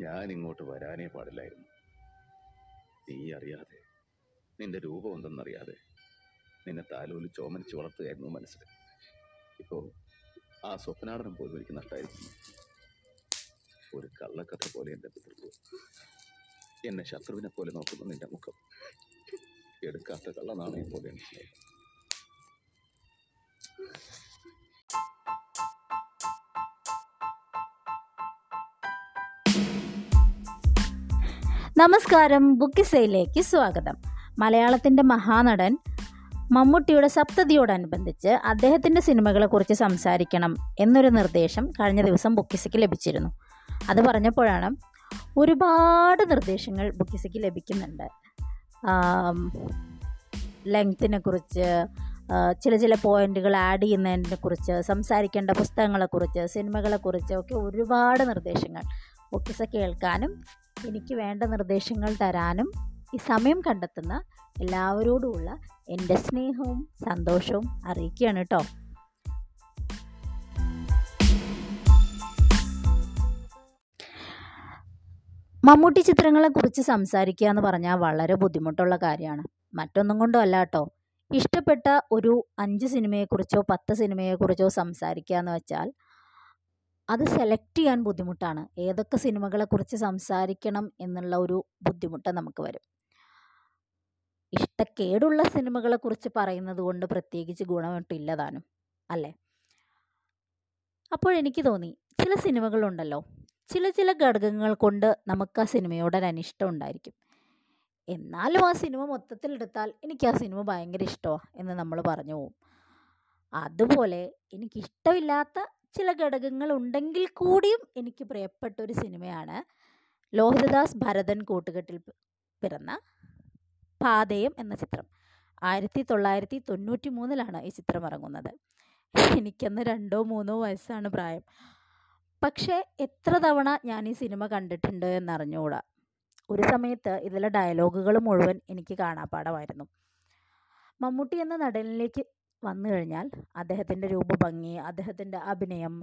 ഞാൻ ഇങ്ങോട്ട് വരാനേ പാടില്ലായിരുന്നു. നീ അറിയാതെ നിന്റെ രൂപം എന്തെന്നറിയാതെ നിന്നെ താലോലി ചോമനിച്ച് വളർത്തുകയായിരുന്നു മനസ്സിൽ. ഇപ്പോ ആ സ്വപ്നാടനം പോലും എനിക്ക് നഷ്ടമായിരിക്കുന്നു ഒരു കള്ളക്കഥ പോലെ എന്റെ പിതൃത്വം. എന്നെ ശത്രുവിനെ പോലെ നോക്കുന്ന നിന്റെ മുഖം. എടുക്കാത്ത കള്ളനാണയം പോലെ സ്നേഹം നമസ്കാരം ബുക്കിസയിലേക്ക് സ്വാഗതം. മലയാളത്തിന്റെ മഹാനടൻ മമ്മൂട്ടിയുടെ സപ്തതിയോടനുബന്ധിച്ച് അദ്ദേഹത്തിന്റെ സിനിമകളെക്കുറിച്ച് സംസാരിക്കണം എന്നൊരു നിർദ്ദേശം കഴിഞ്ഞ ദിവസം ബുക്കിസയ്ക്ക് ലഭിച്ചിരുന്നു. അത് പറഞ്ഞപ്പോഴാണ് ഒരുപാട് നിർദ്ദേശങ്ങൾ ബുക്കിസയ്ക്ക് ലഭിക്കുന്നുണ്ട്. ലെങ്ത്തിനെ കുറിച്ച് ചില ചില പോയിന്റുകൾ ആഡ് ചെയ്യുന്നതിനെ കുറിച്ച് സംസാരിക്കേണ്ട പുസ്തകങ്ങളെക്കുറിച്ച് സിനിമകളെക്കുറിച്ച് ഒക്കെ ഒരുപാട് നിർദ്ദേശങ്ങൾ ബുക്കിസ കേൾക്കാനും എനിക്ക് വേണ്ട നിർദ്ദേശങ്ങൾ തരാനും ഈ സമയം കണ്ടെത്തുന്ന എല്ലാവരോടുമുള്ള എന്റെ സ്നേഹവും സന്തോഷവും അറിയിക്കുകയാണ് കേട്ടോ. മമ്മൂട്ടി ചിത്രങ്ങളെക്കുറിച്ച് സംസാരിക്കുക എന്ന് പറഞ്ഞാൽ വളരെ ബുദ്ധിമുട്ടുള്ള കാര്യമാണ്. മറ്റൊന്നും കൊണ്ടും അല്ല കേട്ടോ. ഇഷ്ടപ്പെട്ട ഒരു അഞ്ച് സിനിമയെക്കുറിച്ചോ പത്ത് സിനിമയെക്കുറിച്ചോ സംസാരിക്കുക എന്ന് വെച്ചാൽ അത് സെലക്ട് ചെയ്യാൻ ബുദ്ധിമുട്ടാണ്. ഏതൊക്കെ സിനിമകളെക്കുറിച്ച് സംസാരിക്കണം എന്നുള്ള ഒരു ബുദ്ധിമുട്ട് നമുക്ക് വരും. ഇഷ്ടക്കേടുള്ള സിനിമകളെക്കുറിച്ച് പറയുന്നത് കൊണ്ട് പ്രത്യേകിച്ച് ഗുണമൊട്ടില്ല താനും അല്ലേ അപ്പോഴെനിക്ക് തോന്നി ചില സിനിമകളുണ്ടല്ലോ ചില ചില ഘടകങ്ങൾ കൊണ്ട് നമുക്ക് ആ സിനിമയോട് അനിഷ്ടം ഉണ്ടായിരിക്കും. എന്നാലും ആ സിനിമ മൊത്തത്തിൽ എടുത്താൽ എനിക്ക് ആ സിനിമ ഭയങ്കര ഇഷ്ടമാണ് എന്ന് നമ്മൾ പറഞ്ഞു പോകും അതുപോലെ എനിക്കിഷ്ടമില്ലാത്ത ചില ഘടകങ്ങൾ ഉണ്ടെങ്കിൽ കൂടിയും എനിക്ക് പ്രിയപ്പെട്ട ഒരു സിനിമയാണ് ലോഹിതദാസ് ഭരതൻ കൂട്ടുകെട്ടിൽ പിറന്ന പാതയം എന്ന ചിത്രം. ആയിരത്തി തൊള്ളായിരത്തി തൊണ്ണൂറ്റി മൂന്നിലാണ് ഈ ചിത്രം ഇറങ്ങുന്നത്. എനിക്കന്ന് രണ്ടോ മൂന്നോ വയസ്സാണ് പ്രായം. പക്ഷേ എത്ര തവണ ഞാൻ ഈ സിനിമ കണ്ടിട്ടുണ്ട് എന്നറിഞ്ഞുകൂടാ. ഒരു സമയത്ത് ഇതിലെ ഡയലോഗുകൾ മുഴുവൻ എനിക്ക് കാണാപ്പാടമായിരുന്നു മമ്മൂട്ടി എന്ന നടനിലേക്ക് വന്നു കഴിഞ്ഞാൽ അദ്ദേഹത്തിന്റെ രൂപഭംഗി അദ്ദേഹത്തിന്റെ അഭിനയം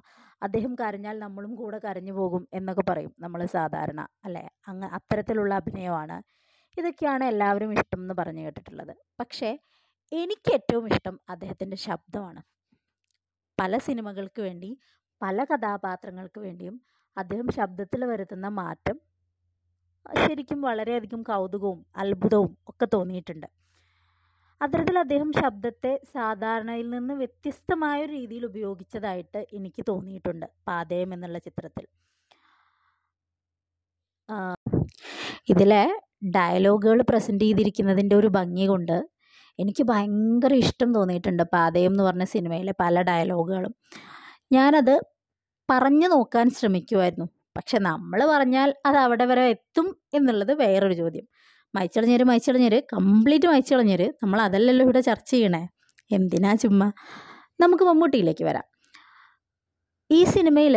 അദ്ദേഹം കരഞ്ഞാൽ നമ്മളും കൂടെ കരഞ്ഞു പോകും എന്നൊക്കെ പറയും നമ്മൾ സാധാരണ അല്ലേ? അങ്ങ് അത്തരത്തിലുള്ള അഭിനയമാണ്. ഇതൊക്കെയാണ് എല്ലാവരും ഇഷ്ടം എന്ന് പറഞ്ഞു കേട്ടിട്ടുള്ളത്. പക്ഷേ എനിക്ക് ഏറ്റവും ഇഷ്ടം അദ്ദേഹത്തിന്റെ ശബ്ദമാണ്. പല സിനിമകൾക്ക് വേണ്ടി പല കഥാപാത്രങ്ങൾക്ക് വേണ്ടിയും അദ്ദേഹം ശബ്ദത്തിൽ വരുത്തുന്ന മാറ്റം ശരിക്കും വളരെയധികം കൗതുകവും അത്ഭുതവും ഒക്കെ തോന്നിയിട്ടുണ്ട്. അത്തരത്തിൽ അദ്ദേഹം ശബ്ദത്തെ സാധാരണയിൽ നിന്ന് വ്യത്യസ്തമായ ഒരു രീതിയിൽ ഉപയോഗിച്ചതായിട്ട് എനിക്ക് തോന്നിയിട്ടുണ്ട് പാതയം എന്നുള്ള ചിത്രത്തിൽ. ഇതിലെ ഡയലോഗുകൾ പ്രസന്റ് ചെയ്തിരിക്കുന്നതിന്റെ ഒരു ഭംഗി കൊണ്ട് എനിക്ക് ഭയങ്കര ഇഷ്ടം തോന്നിയിട്ടുണ്ട് പാതയം എന്ന് പറഞ്ഞ സിനിമയിലെ പല ഡയലോഗുകളും. ഞാനത് പറഞ്ഞു നോക്കാൻ ശ്രമിക്കുമായിരുന്നു പക്ഷെ നമ്മൾ പറഞ്ഞാൽ അത് അവിടെ വരെ എത്തും എന്നുള്ളത് വേറൊരു ചോദ്യം. മയച്ചളഞ്ഞേര് മയച്ചളഞ്ഞര് കംപ്ലീറ്റ് മയച്ചളഞ്ഞര് നമ്മൾ അതല്ലല്ലോ ഇവിടെ ചർച്ച ചെയ്യണേ. എന്തിനാ ചുമ്മാ? നമുക്ക് മമ്മൂട്ടിയിലേക്ക് വരാം. ഈ സിനിമയിൽ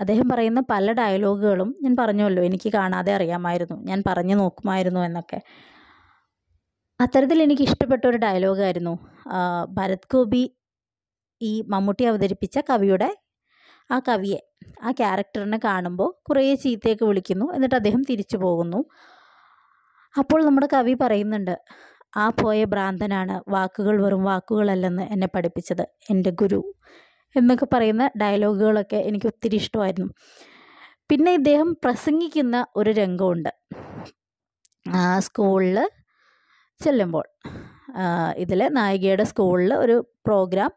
അദ്ദേഹം പറയുന്ന പല ഡയലോഗുകളും ഞാൻ പറഞ്ഞല്ലോ എനിക്ക് കാണാതെ അറിയാമായിരുന്നു ഞാൻ പറഞ്ഞു നോക്കുമായിരുന്നു എന്നൊക്കെ. അത്തരത്തിൽ എനിക്ക് ഇഷ്ടപ്പെട്ട ഒരു ഡയലോഗായിരുന്നു ഭരത് ഗോപി ഈ മമ്മൂട്ടി അവതരിപ്പിച്ച കവിയുടെ ആ കവിയെ ആ ക്യാരക്ടറിനെ കാണുമ്പോൾ കുറേ ചീത്തയൊക്കെ വിളിക്കുന്നു എന്നിട്ട് അദ്ദേഹം തിരിച്ചു പോകുന്നു. അപ്പോൾ നമ്മുടെ കവി പറയുന്നുണ്ട് ആ പോയ ഭ്രാന്തനാണ് വാക്കുകൾ വെറും വാക്കുകളല്ലെന്ന് എന്നെ പഠിപ്പിച്ചത് എന്റെ ഗുരു എന്നൊക്കെ പറയുന്ന ഡയലോഗുകളൊക്കെ എനിക്ക് ഒത്തിരി ഇഷ്ടമായിരുന്നു. പിന്നെ ഇദ്ദേഹം പ്രസംഗിക്കുന്ന ഒരു രംഗമുണ്ട്. സ്കൂളിൽ ചെല്ലുമ്പോൾ ഇതിൽ നായികയുടെ സ്കൂളിൽ ഒരു പ്രോഗ്രാം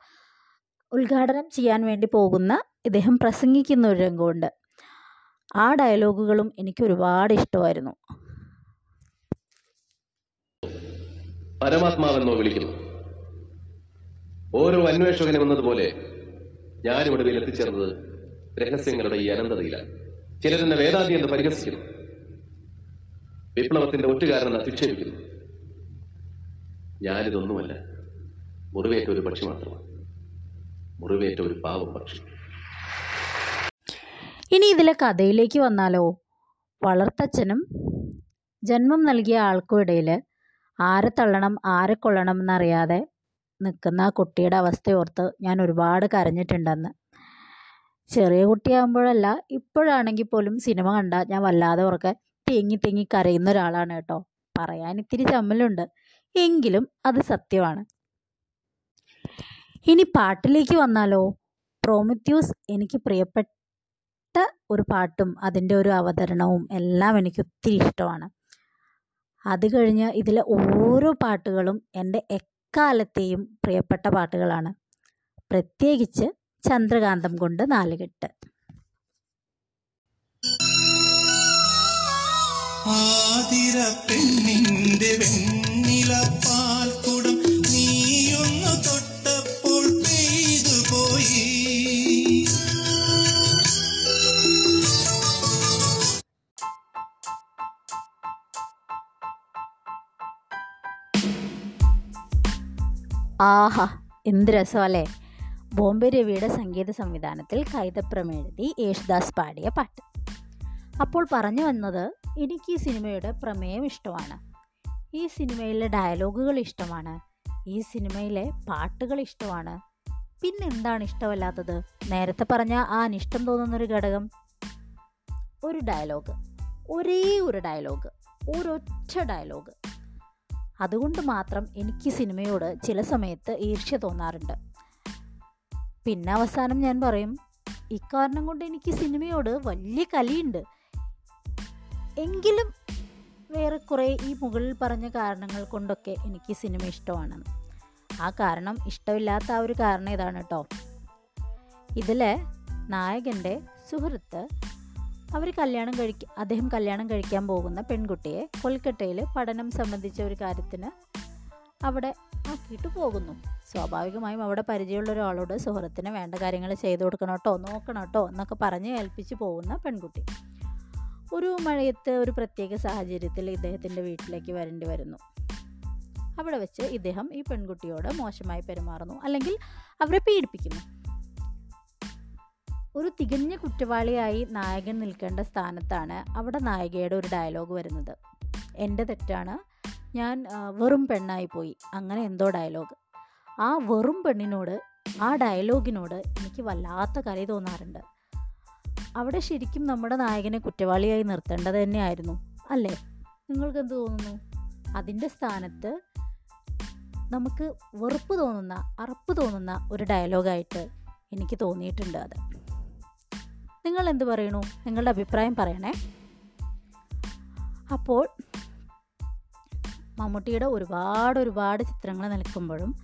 ഉദ്ഘാടനം ചെയ്യാൻ വേണ്ടി പോകുന്ന ഇദ്ദേഹം പ്രസംഗിക്കുന്ന ഒരു രംഗമുണ്ട്. ആ ഡയലോഗുകളും എനിക്ക് ഒരുപാട് ഇഷ്ടമായിരുന്നു. പരമാത്മാവെന്നോ വിളിക്കുന്നു. ഓരോ അന്വേഷകനും എന്നതുപോലെ ഞാനിവിടെ എത്തിച്ചേർന്നത് രഹസ്യങ്ങളുടെ ഈ അനന്തതയിലാണ്. ചിലരെന്നെ വേദാന്തി എന്ന് പരിഹസിക്കുന്നു. വിപ്ലവത്തിന്റെ ഒറ്റുകാരനെന്ന് അധിക്ഷേപിക്കുന്നു. ഞാനിതൊന്നുമല്ല. മുറിവേറ്റ ഒരു പക്ഷി മാത്രമാണ്. മുറിവേറ്റ ഒരു പാവം പക്ഷി. ഇനി ഇതിലെ കഥയിലേക്ക് വന്നാലോ? വളർത്തച്ഛനും ജന്മം നൽകിയ ആൾക്കും ഇടയിൽ ആരെ തള്ളണം ആരെ കൊള്ളണം എന്നറിയാതെ നിൽക്കുന്ന ആ കുട്ടിയുടെ അവസ്ഥയോർത്ത് ഞാൻ ഒരുപാട് കരഞ്ഞിട്ടുണ്ടെന്ന്. ചെറിയ കുട്ടിയാകുമ്പോഴല്ല ഇപ്പോഴാണെങ്കിൽ പോലും സിനിമ കണ്ടാൽ ഞാൻ വല്ലാതെ ഉറക്കെ തേങ്ങി തേങ്ങി കരയുന്ന ഒരാളാണ് കേട്ടോ. പറയാൻ ഇത്തിരി ചമ്മലുണ്ട്. എങ്കിലും അത് സത്യമാണ്. ഇനി പാട്ടിലേക്ക് വന്നാലോ? പ്രോമിത്യൂസ് എനിക്ക് പ്രിയപ്പെട്ട ഒരു പാട്ടും അതിന്റെ ഒരു അവതരണവും എല്ലാം എനിക്ക് ഒത്തിരി ഇഷ്ടമാണ്. അത് കഴിഞ്ഞ് ഇതിലെ ഓരോ പാട്ടുകളും എന്റെ എക്കാലത്തെയും പ്രിയപ്പെട്ട പാട്ടുകളാണ്. പ്രത്യേകിച്ച് ചന്ദ്രകാന്തം കൊണ്ട് നാലുകെട്ട്. ആതിര പെണ്ണിന്റെ വെണ്ണില ആഹാ എന്ത് രസമല്ലേ? ബോംബെ രവിയുടെ സംഗീത സംവിധാനത്തിൽ കൈതപ്രമെഴുതി യേശുദാസ് പാടിയ പാട്ട്. അപ്പോൾ പറഞ്ഞു വന്നത് എനിക്ക് ഈ സിനിമയുടെ പ്രമേയം ഇഷ്ടമാണ്. ഈ സിനിമയിലെ ഡയലോഗുകൾ ഇഷ്ടമാണ്. ഈ സിനിമയിലെ പാട്ടുകൾ ഇഷ്ടമാണ്. പിന്നെ എന്താണ് ഇഷ്ടമല്ലാത്തത്? നേരത്തെ പറഞ്ഞ ആ അനിഷ്ടം തോന്നുന്നൊരു ഘടകം. ഒരു ഡയലോഗ്. ഒരേ ഒരു ഡയലോഗ്. ഒരൊറ്റ ഡയലോഗ്. അതുകൊണ്ട് മാത്രം എനിക്ക് സിനിമയോട് ചില സമയത്ത് ഈർഷ്യ തോന്നാറുണ്ട്. പിന്നെ അവസാനം ഞാൻ പറയും ഇക്കാരണം കൊണ്ട് എനിക്ക് സിനിമയോട് വലിയ കലിയുണ്ട്. എങ്കിലും വേറെ കുറേ ഈ മുകളിൽ പറഞ്ഞ കാരണങ്ങൾ കൊണ്ടൊക്കെ എനിക്ക് സിനിമ ഇഷ്ടമാണ് ആ കാരണം ഇഷ്ടമില്ലാത്ത ആ ഒരു കാരണം ഇതാണ് കേട്ടോ ഇതിലെ നായകന്റെ സുഹൃത്ത് അവർ കല്യാണം കഴിക്ക അദ്ദേഹം കല്യാണം കഴിക്കാൻ പോകുന്ന പെൺകുട്ടിയെ കൊൽക്കട്ടയിൽ പഠനം സംബന്ധിച്ച ഒരു കാര്യത്തിന് അവിടെ ആക്കിയിട്ട് പോകുന്നു. സ്വാഭാവികമായും അവിടെ പരിചയമുള്ള ഒരാളോട് സുഹൃത്തിന് വേണ്ട കാര്യങ്ങൾ ചെയ്തു കൊടുക്കണം കേട്ടോ നോക്കണം കേട്ടോ എന്നൊക്കെ പറഞ്ഞ് ഏൽപ്പിച്ച് പോകുന്ന പെൺകുട്ടി. ഒരു മഴയത്ത് ഒരു പ്രത്യേക സാഹചര്യത്തിൽ ഇദ്ദേഹത്തിന്റെ വീട്ടിലേക്ക് വരേണ്ടി വരുന്നു. അവിടെ വെച്ച് ഇദ്ദേഹം ഈ പെൺകുട്ടിയോട് മോശമായി പെരുമാറുന്നു അല്ലെങ്കിൽ അവരെ പീഡിപ്പിക്കുന്നു. ഒരു തികഞ്ഞ കുറ്റവാളിയായി നായകൻ നിൽക്കേണ്ട സ്ഥാനത്താണ് അവിടെ നായികയുടെ ഒരു ഡയലോഗ് വരുന്നത്. എന്റെ തെറ്റാണ്. ഞാൻ വെറും പെണ്ണായി പോയി. അങ്ങനെ എന്തോ ഡയലോഗ് ആ വെറും പെണ്ണിനോട് ആ ഡയലോഗിനോട് എനിക്ക് വല്ലാത്ത കലി തോന്നാറുണ്ട്. അവിടെ ശരിക്കും നമ്മുടെ നായകനെ കുറ്റവാളിയായി നിർത്തേണ്ടത് തന്നെയായിരുന്നു അല്ലേ? നിങ്ങൾക്ക് എന്ത് തോന്നുന്നു? അതിന്റെ സ്ഥാനത്ത് നമുക്ക് വെറുപ്പ് തോന്നുന്ന അറപ്പ് തോന്നുന്ന ഒരു ഡയലോഗായിട്ട് എനിക്ക് തോന്നിയിട്ടുണ്ട് അത്. നിങ്ങൾ എന്ത് പറയണു? നിങ്ങളുടെ അഭിപ്രായം പറയണേ. അപ്പോൾ മമ്മൂട്ടിയുടെ ഒരുപാട് ഒരുപാട് ചിത്രങ്ങൾ നിൽക്കുമ്പോഴും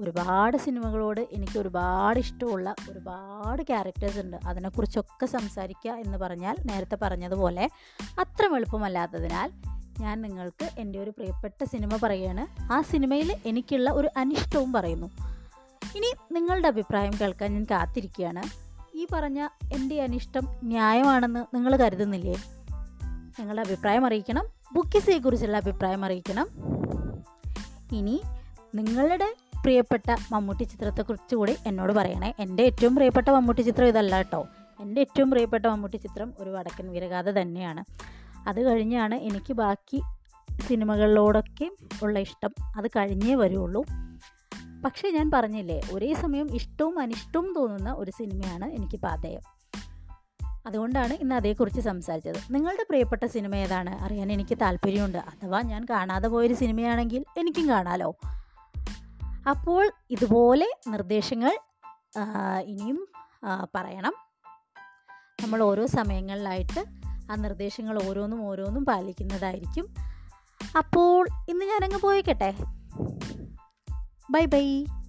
ഒരുപാട് സിനിമകളോട് എനിക്ക് ഒരുപാട് ഇഷ്ടമുള്ള ഒരുപാട് ക്യാരക്ടേഴ്സ് ഉണ്ട്. അതിനെക്കുറിച്ചൊക്കെ സംസാരിക്കുക എന്ന് പറഞ്ഞാൽ നേരത്തെ പറഞ്ഞതുപോലെ അത്ര എളുപ്പമല്ലാത്തതിനാൽ ഞാൻ നിങ്ങൾക്ക് എന്റെ ഒരു പ്രിയപ്പെട്ട സിനിമ പറയുകയാണ് ആ സിനിമയിൽ എനിക്കുള്ള ഒരു അനിഷ്ടവും പറയുന്നു. ഇനി നിങ്ങളുടെ അഭിപ്രായം കേൾക്കാൻ ഞാൻ കാത്തിരിക്കുകയാണ്. ഈ പറഞ്ഞ എന്റെ അനിഷ്ടം ന്യായമാണെന്ന് നിങ്ങൾ കരുതുന്നില്ലേ? നിങ്ങളുടെ അഭിപ്രായം അറിയിക്കണം ബുക്കിസിയെ കുറിച്ചുള്ള അഭിപ്രായം അറിയിക്കണം. ഇനി നിങ്ങളുടെ പ്രിയപ്പെട്ട മമ്മൂട്ടി ചിത്രത്തെക്കുറിച്ച് കൂടി എന്നോട് പറയണേ. എന്റെ ഏറ്റവും പ്രിയപ്പെട്ട മമ്മൂട്ടി ചിത്രം ഇതല്ല കേട്ടോ. എന്റെ ഏറ്റവും പ്രിയപ്പെട്ട മമ്മൂട്ടി ചിത്രം ഒരു വടക്കൻ വീരഗാഥ തന്നെയാണ്. അത് കഴിഞ്ഞാണ് എനിക്ക് ബാക്കി സിനിമകളിലോടൊക്കെ ഉള്ള ഇഷ്ടം. അത് കഴിഞ്ഞേ വരുള്ളൂ. പക്ഷേ ഞാൻ പറഞ്ഞില്ലേ ഒരേ സമയം ഇഷ്ടവും അനിഷ്ടവും തോന്നുന്ന ഒരു സിനിമയാണ് എനിക്ക് പാതയം. അതുകൊണ്ടാണ് ഇന്ന് അതേക്കുറിച്ച് സംസാരിച്ചത്. നിങ്ങളുടെ പ്രിയപ്പെട്ട സിനിമ ഏതാണ്? അറിയാൻ എനിക്ക് താല്പര്യമുണ്ട്. അഥവാ ഞാൻ കാണാതെ പോയൊരു സിനിമയാണെങ്കിൽ എനിക്കും കാണാലോ. അപ്പോൾ ഇതുപോലെ നിർദ്ദേശങ്ങൾ ഇനിയും പറയണം. നമ്മൾ ഓരോ സമയങ്ങളിലായിട്ട് ആ നിർദ്ദേശങ്ങൾ ഓരോന്നും ഓരോന്നും പാലിക്കുന്നതായിരിക്കും. അപ്പോൾ ഇന്ന് ഞാനങ്ങ് പോയിക്കട്ടെ. Bye-bye.